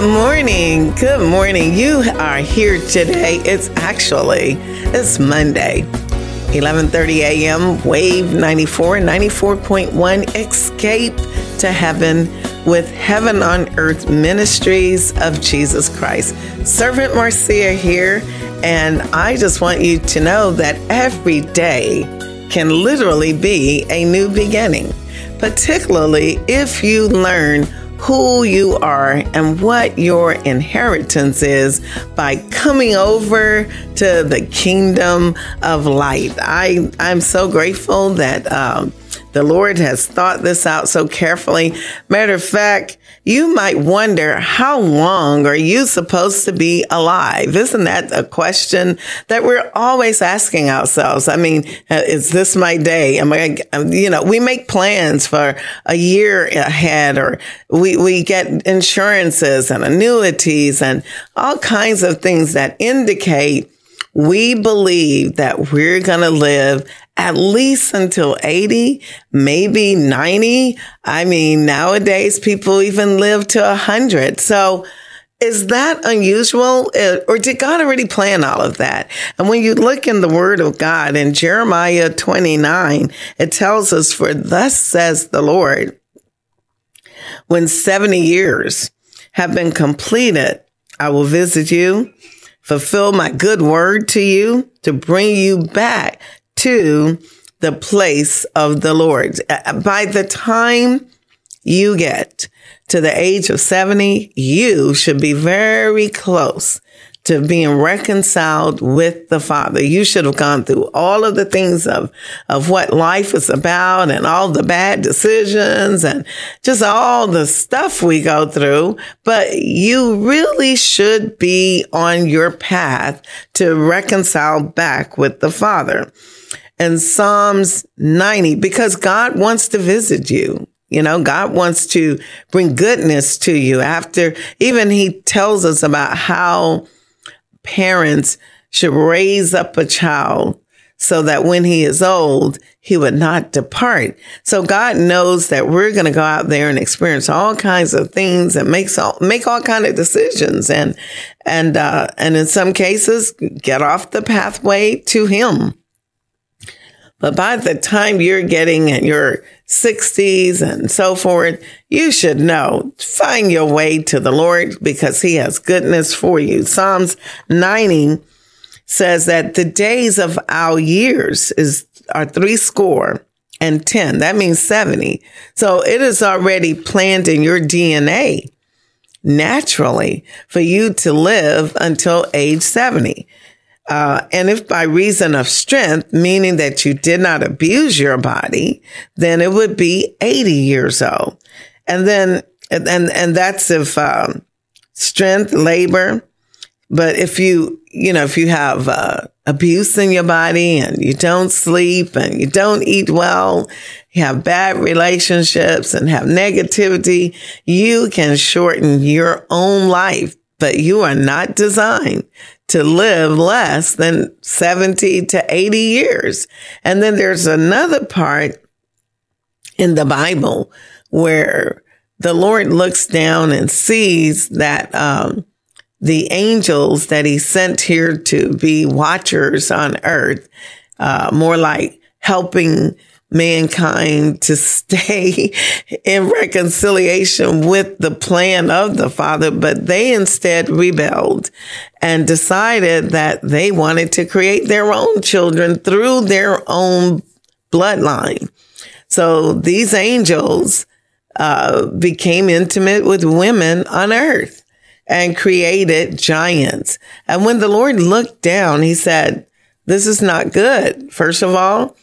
Good morning. Good morning. You are here today. It's actually it's Monday. 11:30 a.m. Wave 94 94.1 Escape to Heaven with Heaven on Earth Ministries of Jesus Christ. Servant Marcia here, and I just want you to know that every day can literally be a new beginning, particularly if you learn who you are and what your inheritance is by coming over to the kingdom of light. I, I'm so grateful that um, the Lord has thought this out so carefully. Matter of fact, you might wonder how long are you supposed to be alive? Isn't that a question that we're always asking ourselves? I mean, uh, is this my day? Am I, um, you know, we make plans for a year ahead or we, we get insurances and annuities and all kinds of things that indicate we believe that we're going to live at least until 80, maybe 90. I mean, nowadays people even live to 100. So is that unusual? Uh, Or did God already plan all of that? And when you look in the word of God in Jeremiah 29, it tells us, for thus says the Lord, when 70 years have been completed, I will visit you, fulfill my good word to you to bring you back to the place of the Lord. Uh, By the time you get to the age of 70, you should be very close to being reconciled with the Father. You should have gone through all of the things of, of what life is about and all the bad decisions and just all the stuff we go through. But you really should be on your path to reconcile back with the Father. And Psalms 90, because God wants to visit you. You know, God wants to bring goodness to you after even he tells us about how parents should raise up a child so that when he is old, he would not depart. So God knows that we're going to go out there and experience all kinds of things and make all, make all kind of decisions and, and, uh, and in some cases get off the pathway to him. But by the time you're getting in your 60s and so forth, you should know, find your way to the Lord because he has goodness for you. Psalms 90 says that the days of our years is are three score and 10. That means 70. So it is already planned in your DNA naturally for you to live until age 70. Uh, and if by reason of strength, meaning that you did not abuse your body, then it would be 80 years old. And then, and, and that's if, um, strength, labor. But if you, you know, if you have, uh, abuse in your body and you don't sleep and you don't eat well, you have bad relationships and have negativity, you can shorten your own life, but you are not designed to live less than 70 to 80 years. And then there's another part in the Bible where the Lord looks down and sees that, um, the angels that he sent here to be watchers on earth, uh, more like helping mankind to stay in reconciliation with the plan of the Father, but they instead rebelled and decided that they wanted to create their own children through their own bloodline. So these angels uh, became intimate with women on earth and created giants. And when the Lord looked down, he said, this is not good. First of all,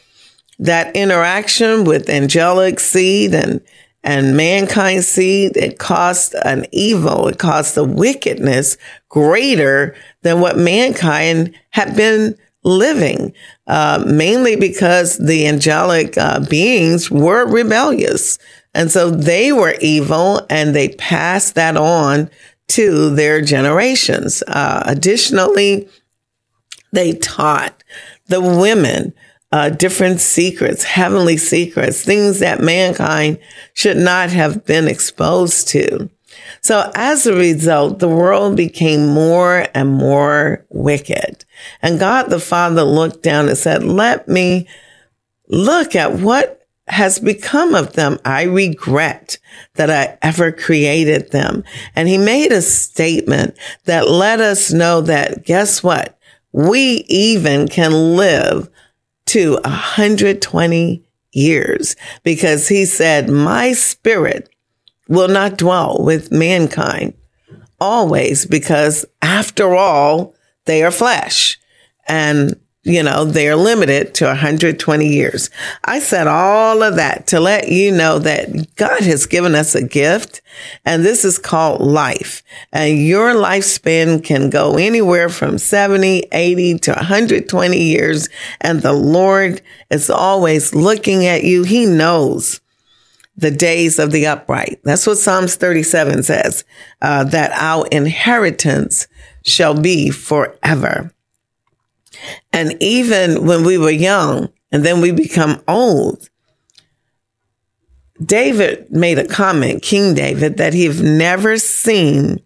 that interaction with angelic seed and and mankind seed, it caused an evil, it caused a wickedness greater than what mankind had been living, uh, mainly because the angelic uh, beings were rebellious. And so they were evil and they passed that on to their generations. Uh, additionally, they taught the women uh, different secrets, heavenly secrets, things that mankind should not have been exposed to. So as a result, the world became more and more wicked. And God the Father looked down and said, let me look at what has become of them. I regret that I ever created them. And he made a statement that let us know that guess what? We even can live to 120 years because he said, my spirit will not dwell with mankind always because after all, they are flesh. And you know, they're limited to 120 years. I said all of that to let you know that God has given us a gift and this is called life. And your lifespan can go anywhere from 70, 80 to 120 years. And the Lord is always looking at you. He knows the days of the upright. That's what Psalms 37 says, uh, that our inheritance shall be forever. And even when we were young and then we become old, David made a comment, King David, that he've never seen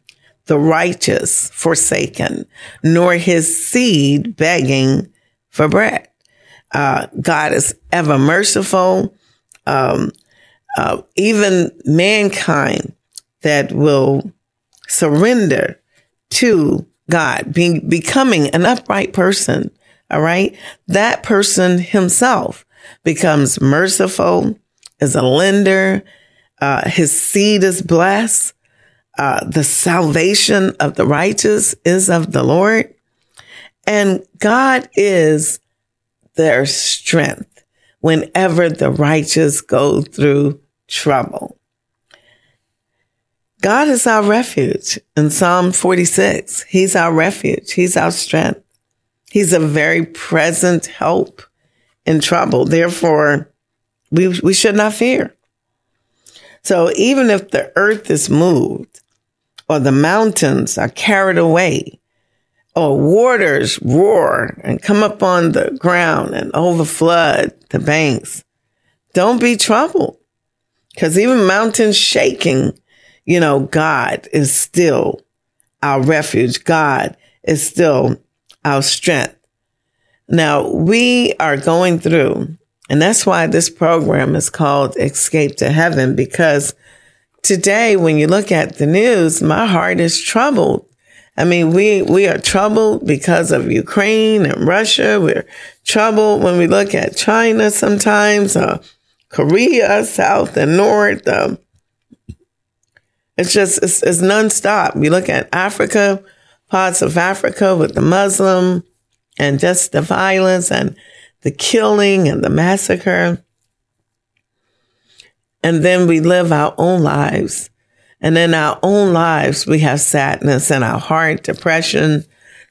the righteous forsaken, nor his seed begging for bread. Uh, God is ever merciful. Um, uh, even mankind that will surrender to God, being becoming an upright person. All right. That person himself becomes merciful, is a lender. Uh, his seed is blessed. Uh, the salvation of the righteous is of the Lord. And God is their strength whenever the righteous go through trouble. God is our refuge in Psalm 46. He's our refuge. He's our strength. He's a very present help in trouble. Therefore, we, we should not fear. So even if the earth is moved or the mountains are carried away or waters roar and come up on the ground and overflood the banks, don't be troubled because even mountains shaking you know, God is still our refuge. God is still our strength. Now we are going through, and that's why this program is called Escape to Heaven, because today, when you look at the news, my heart is troubled. I mean, we, we are troubled because of Ukraine and Russia. We're troubled when we look at China sometimes, uh, Korea, South and North. Um, it's just, it's, it's nonstop. You look at Africa, parts of Africa with the Muslim and just the violence and the killing and the massacre. And then we live our own lives. And in our own lives, we have sadness in our heart, depression,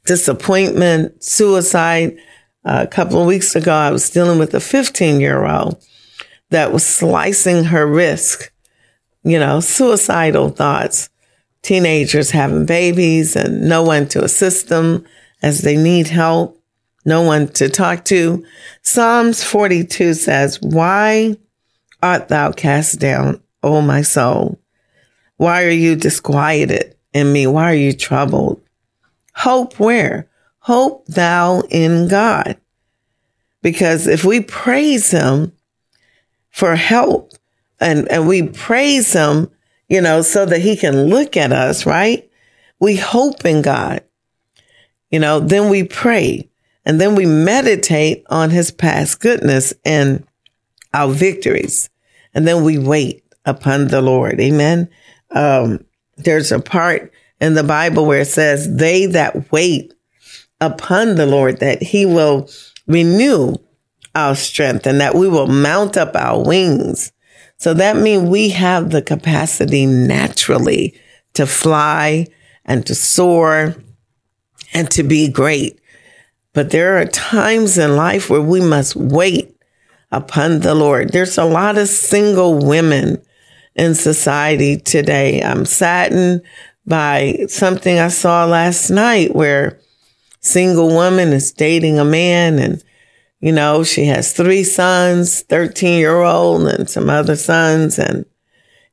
disappointment, suicide. Uh, a couple of weeks ago, I was dealing with a 15 year old that was slicing her wrist you know, suicidal thoughts, teenagers having babies and no one to assist them as they need help, no one to talk to. Psalms 42 says, why art thou cast down, O my soul? Why are you disquieted in me? Why are you troubled? Hope where? Hope thou in God. Because if we praise him for help, and, and we praise him, you know, so that he can look at us, right? We hope in God. You know, then we pray and then we meditate on his past goodness and our victories. And then we wait upon the Lord. Amen. Um, there's a part in the Bible where it says, they that wait upon the Lord, that he will renew our strength and that we will mount up our wings. So that means we have the capacity naturally to fly and to soar and to be great. But there are times in life where we must wait upon the Lord. There's a lot of single women in society today. I'm saddened by something I saw last night where single woman is dating a man and you know, she has three sons, 13 year old and some other sons. And,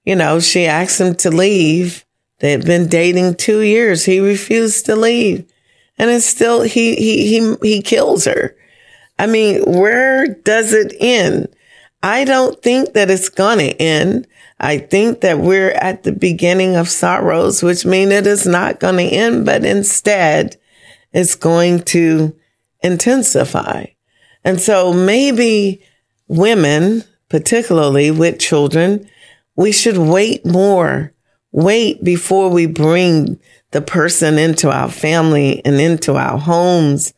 you know, she asked him to leave. They had been dating two years. He refused to leave. And it's still, he, he, he, he kills her. I mean, where does it end? I don't think that it's going to end. I think that we're at the beginning of sorrows, which mean it is not going to end, but instead it's going to intensify. And so maybe women, particularly with children, we should wait more, wait before we bring the person into our family and into our homes,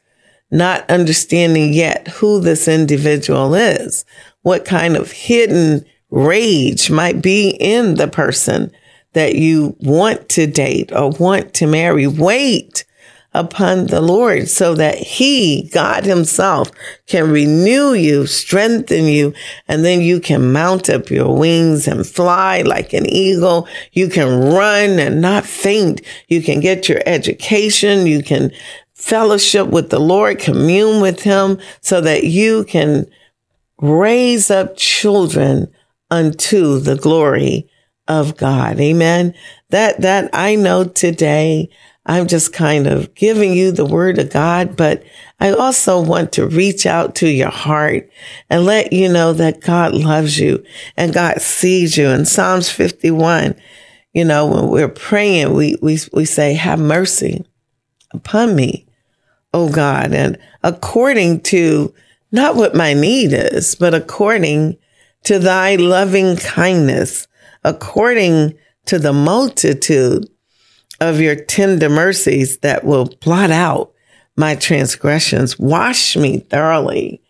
not understanding yet who this individual is, what kind of hidden rage might be in the person that you want to date or want to marry. Wait upon the Lord so that he, God himself, can renew you, strengthen you, and then you can mount up your wings and fly like an eagle. You can run and not faint. You can get your education. You can fellowship with the Lord, commune with him so that you can raise up children unto the glory of God. Amen. That, that I know today I'm just kind of giving you the word of God, but I also want to reach out to your heart and let you know that God loves you and God sees you. In Psalms 51, you know, when we're praying, we, we, we say, have mercy upon me, oh God. And according to not what my need is, but according to thy loving kindness, according to the multitude of your tender mercies that will blot out my transgressions. Wash me thoroughly.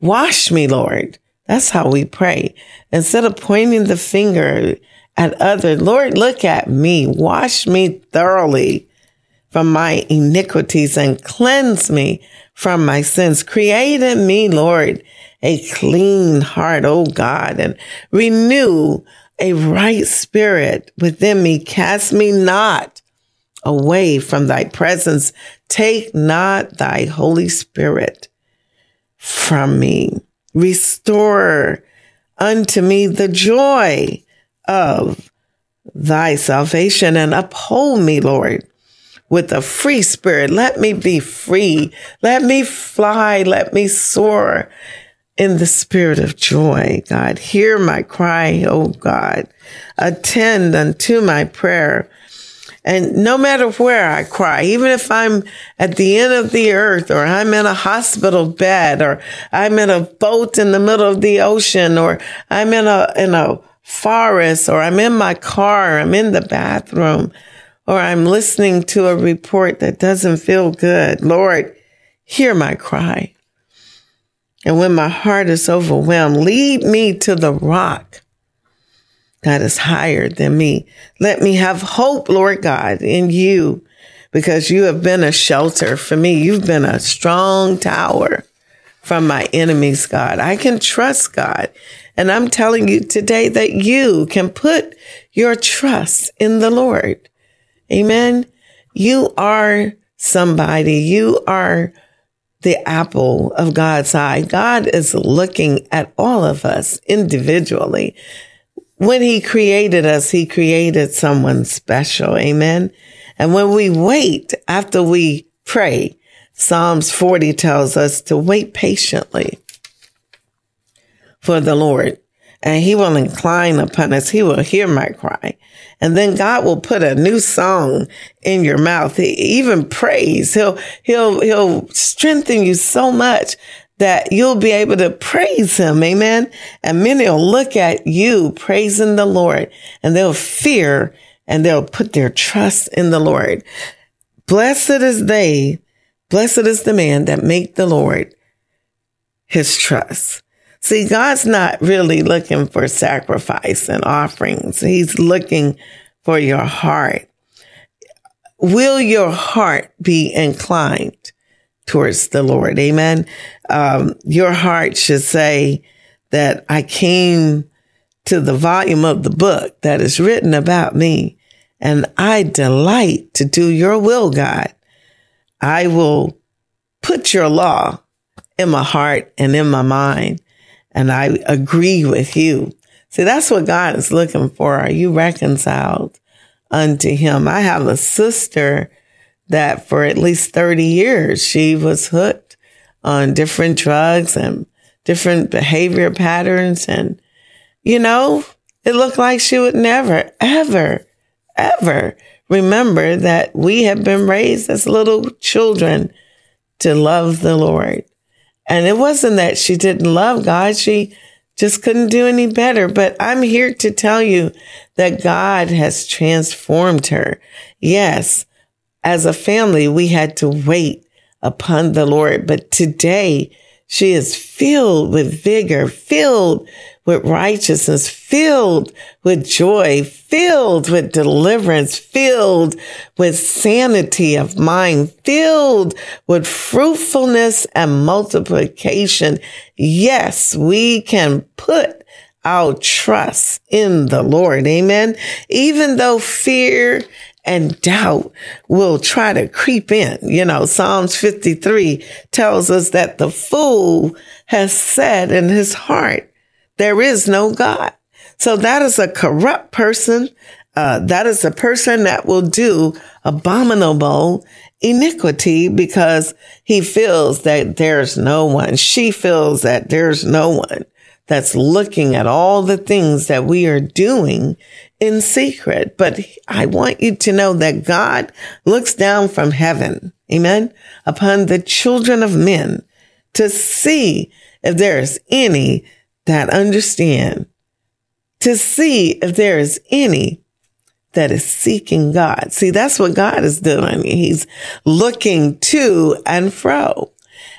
Wash me, Lord. That's how we pray. Instead of pointing the finger at others, Lord, look at me. Wash me thoroughly from my iniquities and cleanse me from my sins. Create in me, Lord, a clean heart, O God, and renew a right spirit within me. Cast me not away from thy presence. Take not thy Holy Spirit from me. Restore unto me the joy of thy salvation and uphold me, Lord, with a free spirit. Let me be free. Let me fly. Let me soar in the spirit of joy. God, hear my cry, oh God. Attend unto my prayer. And no matter where I cry, even if I'm at the end of the earth or I'm in a hospital bed or I'm in a boat in the middle of the ocean or I'm in a, in a forest or I'm in my car, I'm in the bathroom or I'm listening to a report that doesn't feel good. Lord, hear my cry. And when my heart is overwhelmed, lead me to the rock that is higher than me. Let me have hope, Lord God, in you because you have been a shelter for me. You've been a strong tower from my enemies, God. I can trust God. And I'm telling you today that you can put your trust in the Lord. Amen. You are somebody. You are the apple of God's eye. God is looking at all of us individually. When he created us, he created someone special. Amen. And when we wait after we pray, Psalms 40 tells us to wait patiently for the Lord and he will incline upon us. He will hear my cry. And then God will put a new song in your mouth. He, even praise. He'll, he'll, he'll strengthen you so much that you'll be able to praise him. Amen. And many will look at you praising the Lord and they'll fear and they'll put their trust in the Lord. Blessed is they, blessed is the man that make the Lord his trust. See, God's not really looking for sacrifice and offerings. He's looking for your heart. Will your heart be inclined towards the Lord? Amen. Um, your heart should say that I came to the volume of the book that is written about me and I delight to do your will, God. I will put your law in my heart and in my mind. And I agree with you. See, that's what God is looking for. Are you reconciled unto him? I have a sister that for at least 30 years, she was hooked on different drugs and different behavior patterns. And, you know, it looked like she would never, ever, ever remember that we have been raised as little children to love the Lord. And it wasn't that she didn't love God. She just couldn't do any better. But I'm here to tell you that God has transformed her. Yes. As a family, we had to wait upon the Lord, but today she is filled with vigor, filled with righteousness, filled with joy, filled with deliverance, filled with sanity of mind, filled with fruitfulness and multiplication. Yes, we can put our trust in the Lord. Amen. Even though fear and doubt will try to creep in. You know, Psalms 53 tells us that the fool has said in his heart, there is no God. So that is a corrupt person. Uh, that is a person that will do abominable iniquity because he feels that there's no one. She feels that there's no one that's looking at all the things that we are doing in secret. But I want you to know that God looks down from heaven, amen, upon the children of men to see if there is any that understand, to see if there is any that is seeking God. See, that's what God is doing. He's looking to and fro.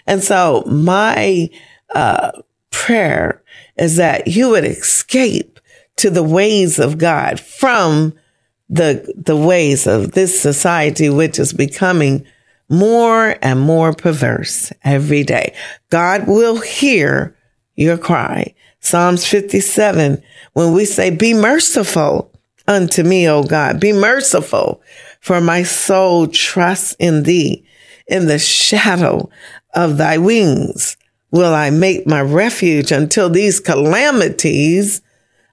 And so my uh, prayer is that you would escape to the ways of God from the, the ways of this society, which is becoming more and more perverse every day. God will hear your cry. Psalms 57, when we say, be merciful unto me, O God, be merciful for my soul trusts in thee. In the shadow of thy wings will I make my refuge until these calamities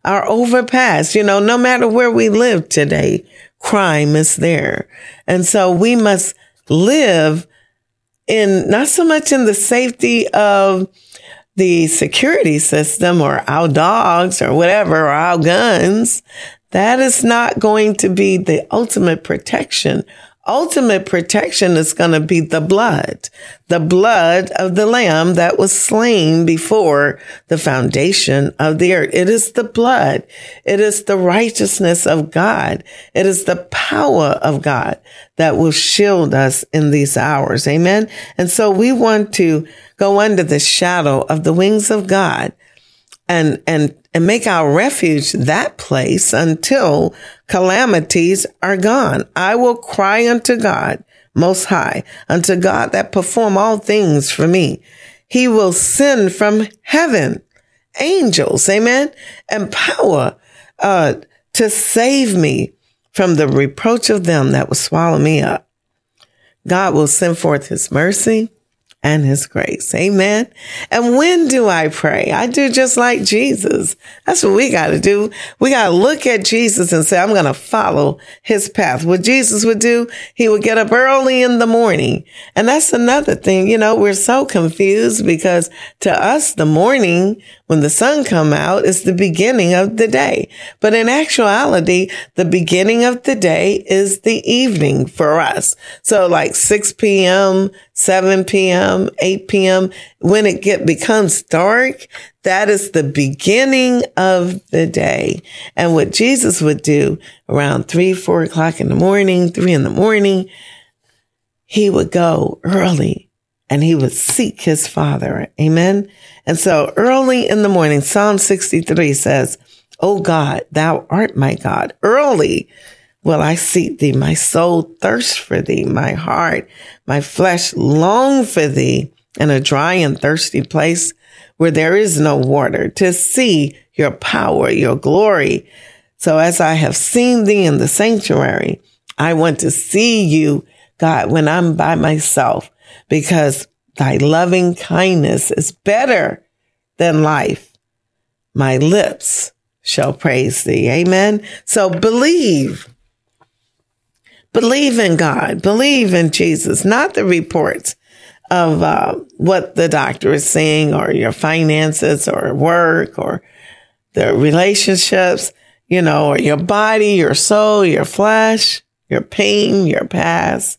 are overpassed. You know, no matter where we live today, crime is there. And so we must live in not so much in the safety of the security system or our dogs or whatever, or our guns, that is not going to be the ultimate protection. Ultimate protection is going to be the blood, the blood of the lamb that was slain before the foundation of the earth. It is the blood. It is the righteousness of God. It is the power of God that will shield us in these hours. Amen. And so we want to go under the shadow of the wings of God and, and, and make our refuge that place until calamities are gone. I will cry unto God most high, unto God that perform all things for me. He will send from heaven angels, amen, and power, uh, to save me from the reproach of them that will swallow me up. God will send forth his mercy and his grace. Amen. And when do I pray? I do just like Jesus. That's what we got to do. We got to look at Jesus and say, I'm going to follow his path. What Jesus would do, he would get up early in the morning. And that's another thing. You know, we're so confused because to us, the morning when the sun come out is the beginning of the day. But in actuality, the beginning of the day is the evening for us. So like 6 p.m., 7 p.m., 8 p.m. When it get becomes dark, that is the beginning of the day. And what Jesus would do around three, four o'clock in the morning, three in the morning, he would go early and he would seek his father. Amen. And so early in the morning, Psalm 63 says, Oh God, thou art my God. Early will I seek thee. My soul thirsts for thee. My heart, my flesh long for thee in a dry and thirsty place where there is no water to see your power, your glory. So as I have seen thee in the sanctuary, I want to see you, God, when I'm by myself because thy loving kindness is better than life. My lips shall praise thee. Amen. So believe Believe in God. Believe in Jesus, not the reports of uh, what the doctor is saying or your finances or work or the relationships, you know, or your body, your soul, your flesh, your pain, your past.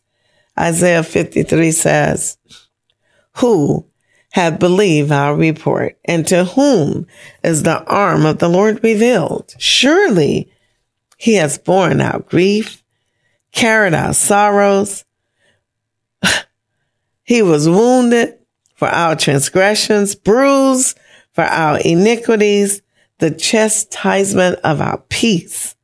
Isaiah 53 says, Who have believed our report, and to whom is the arm of the Lord revealed? Surely he has borne our grief carried our sorrows. he was wounded for our transgressions, bruised for our iniquities. The chastisement of our peace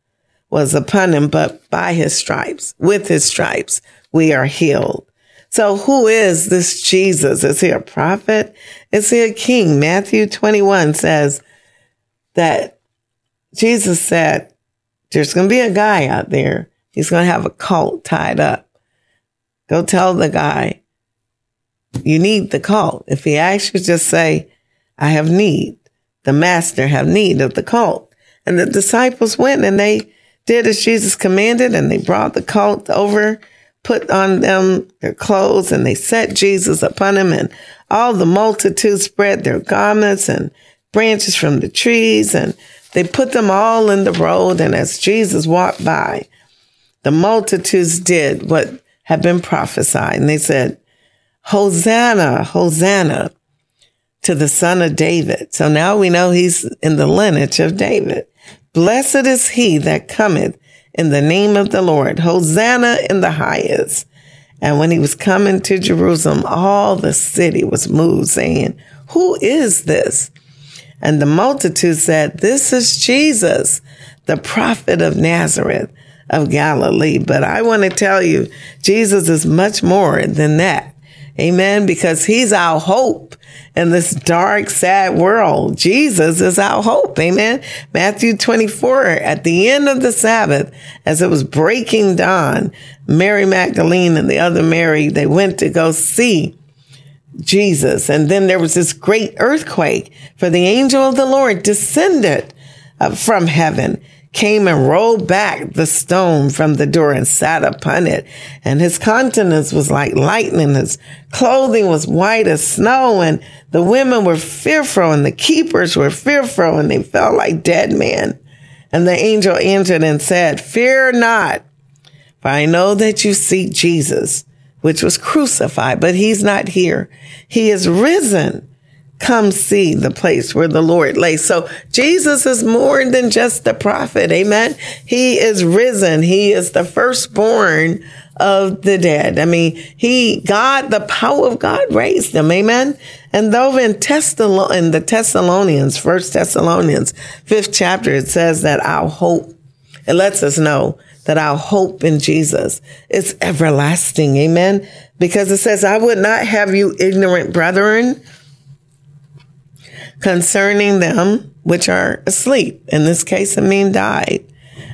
was upon him, but by his stripes, with his stripes, we are healed. So who is this Jesus? Is he a prophet? Is he a king? Matthew 21 says that Jesus said, there's going to be a guy out there He's going to have a cult tied up. Go tell the guy, you need the cult. If he asks you, just say, I have need. The master have need of the cult. And the disciples went and they did as Jesus commanded and they brought the cult over, put on them their clothes and they set Jesus upon him and all the multitude spread their garments and branches from the trees and they put them all in the road. And as Jesus walked by, the multitudes did what had been prophesied. And they said, Hosanna, Hosanna to the son of David. So now we know he's in the lineage of David. Blessed is he that cometh in the name of the Lord. Hosanna in the highest. And when he was coming to Jerusalem, all the city was moved, saying, Who is this? And the multitude said, This is Jesus, the prophet of Nazareth of Galilee. But I want to tell you, Jesus is much more than that. Amen. Because he's our hope in this dark, sad world. Jesus is our hope. Amen. Matthew 24, at the end of the Sabbath, as it was breaking dawn, Mary Magdalene and the other Mary, they went to go see Jesus. And then there was this great earthquake for the angel of the Lord descended uh, from heaven came and rolled back the stone from the door and sat upon it. And his countenance was like lightning. His clothing was white as snow. And the women were fearful and the keepers were fearful and they felt like dead men. And the angel answered and said, Fear not, for I know that you seek Jesus, which was crucified, but he's not here. He is risen come see the place where the Lord lay. So Jesus is more than just the prophet. Amen. He is risen. He is the firstborn of the dead. I mean, he, God, the power of God raised him. Amen. And though in, Thessalon- in the Thessalonians, first Thessalonians, fifth chapter, it says that our hope, it lets us know that our hope in Jesus is everlasting. Amen. Because it says, I would not have you ignorant brethren concerning them which are asleep. In this case, I mean died.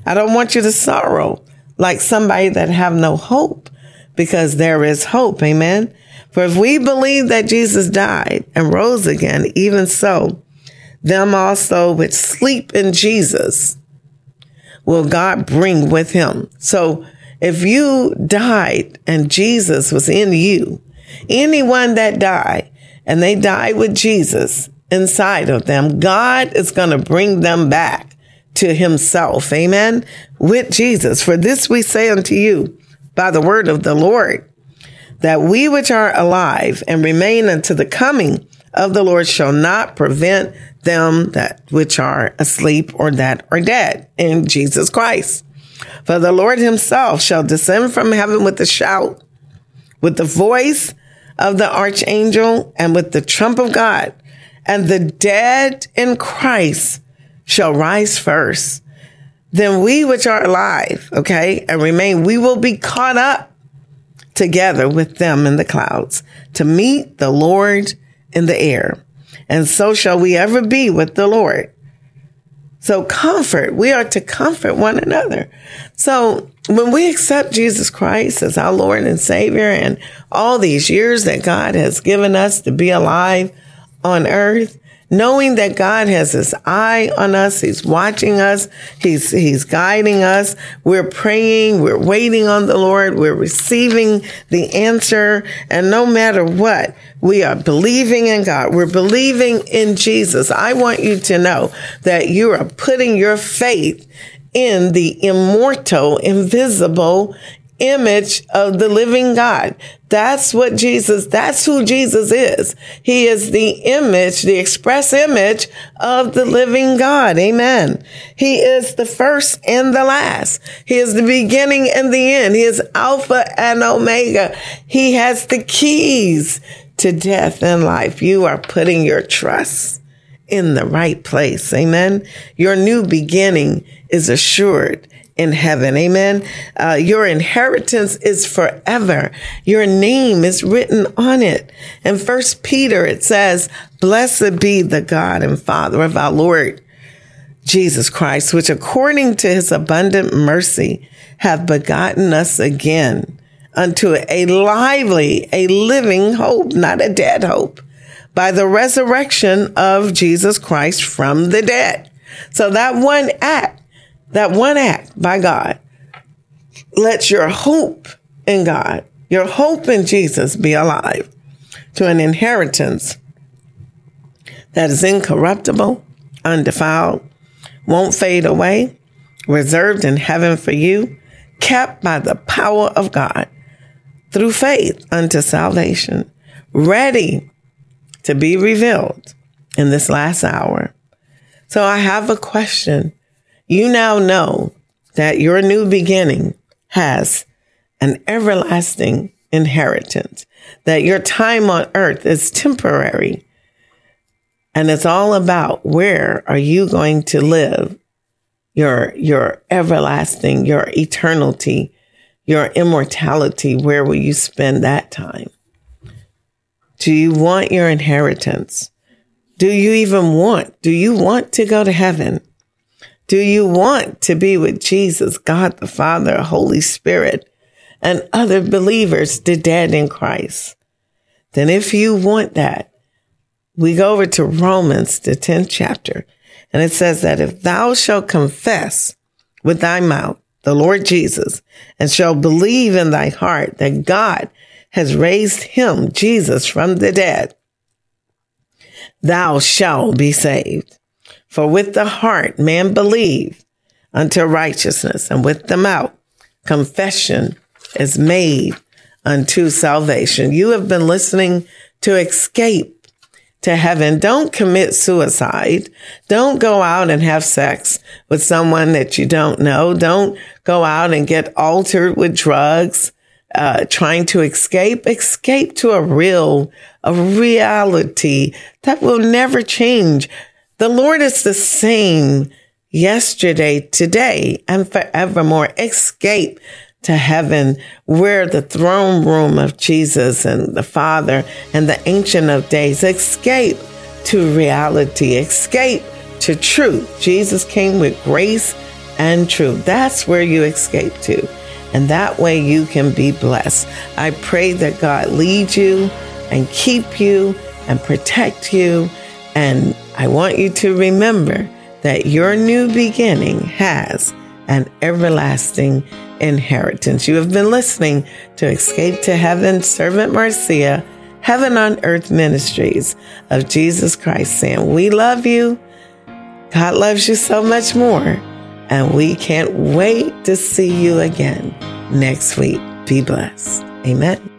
I don't want you to sorrow like somebody that have no hope because there is hope. Amen. For if we believe that Jesus died and rose again, even so, them also which sleep in Jesus will God bring with him. So if you died and Jesus was in you, anyone that died and they died with Jesus, inside of them, God is going to bring them back to himself. Amen. With Jesus. For this we say unto you by the word of the Lord that we which are alive and remain unto the coming of the Lord shall not prevent them that which are asleep or that are dead in Jesus Christ. For the Lord himself shall descend from heaven with a shout, with the voice of the archangel, and with the trump of God, and the dead in Christ shall rise first. Then we which are alive, okay, and remain, we will be caught up together with them in the clouds to meet the Lord in the air. And so shall we ever be with the Lord. So comfort, we are to comfort one another. So when we accept Jesus Christ as our Lord and Savior and all these years that God has given us to be alive on earth, knowing that God has his eye on us, he's watching us, he's he's guiding us. We're praying, we're waiting on the Lord, we're receiving the answer, and no matter what, we are believing in God. We're believing in Jesus. I want you to know that you are putting your faith in the immortal, invisible, image of the living God. That's what Jesus, that's who Jesus is. He is the image, the express image of the living God. Amen. He is the first and the last. He is the beginning and the end. He is Alpha and Omega. He has the keys to death and life. You are putting your trust in the right place. Amen. Your new beginning is assured in heaven. Amen. Uh, your inheritance is forever. Your name is written on it. In first Peter, it says, blessed be the God and Father of our Lord Jesus Christ, which according to his abundant mercy have begotten us again unto a lively, a living hope, not a dead hope, by the resurrection of Jesus Christ from the dead. So that one act that one act by God lets your hope in God, your hope in Jesus be alive to an inheritance that is incorruptible, undefiled, won't fade away, reserved in heaven for you, kept by the power of God through faith unto salvation, ready to be revealed in this last hour. So I have a question you now know that your new beginning has an everlasting inheritance, that your time on earth is temporary. And it's all about where are you going to live your, your everlasting, your eternity, your immortality. Where will you spend that time? Do you want your inheritance? Do you even want, do you want to go to heaven? Do you want to be with Jesus, God the Father, Holy Spirit, and other believers, dead in Christ? Then if you want that, we go over to Romans, the 10th chapter, and it says that if thou shalt confess with thy mouth the Lord Jesus and shall believe in thy heart that God has raised him, Jesus, from the dead, thou shalt be saved. For with the heart man believes unto righteousness, and with the mouth confession is made unto salvation. You have been listening to Escape to Heaven. Don't commit suicide. Don't go out and have sex with someone that you don't know. Don't go out and get altered with drugs. Uh, trying to escape, escape to a real, a reality that will never change. The Lord is the same yesterday, today, and forevermore. Escape to heaven where the throne room of Jesus and the Father and the Ancient of Days. Escape to reality. Escape to truth. Jesus came with grace and truth. That's where you escape to. And that way you can be blessed. I pray that God lead you and keep you and protect you and I want you to remember that your new beginning has an everlasting inheritance. You have been listening to Escape to Heaven, Servant Marcia, Heaven on Earth Ministries of Jesus Christ, saying, We love you. God loves you so much more. And we can't wait to see you again next week. Be blessed. Amen.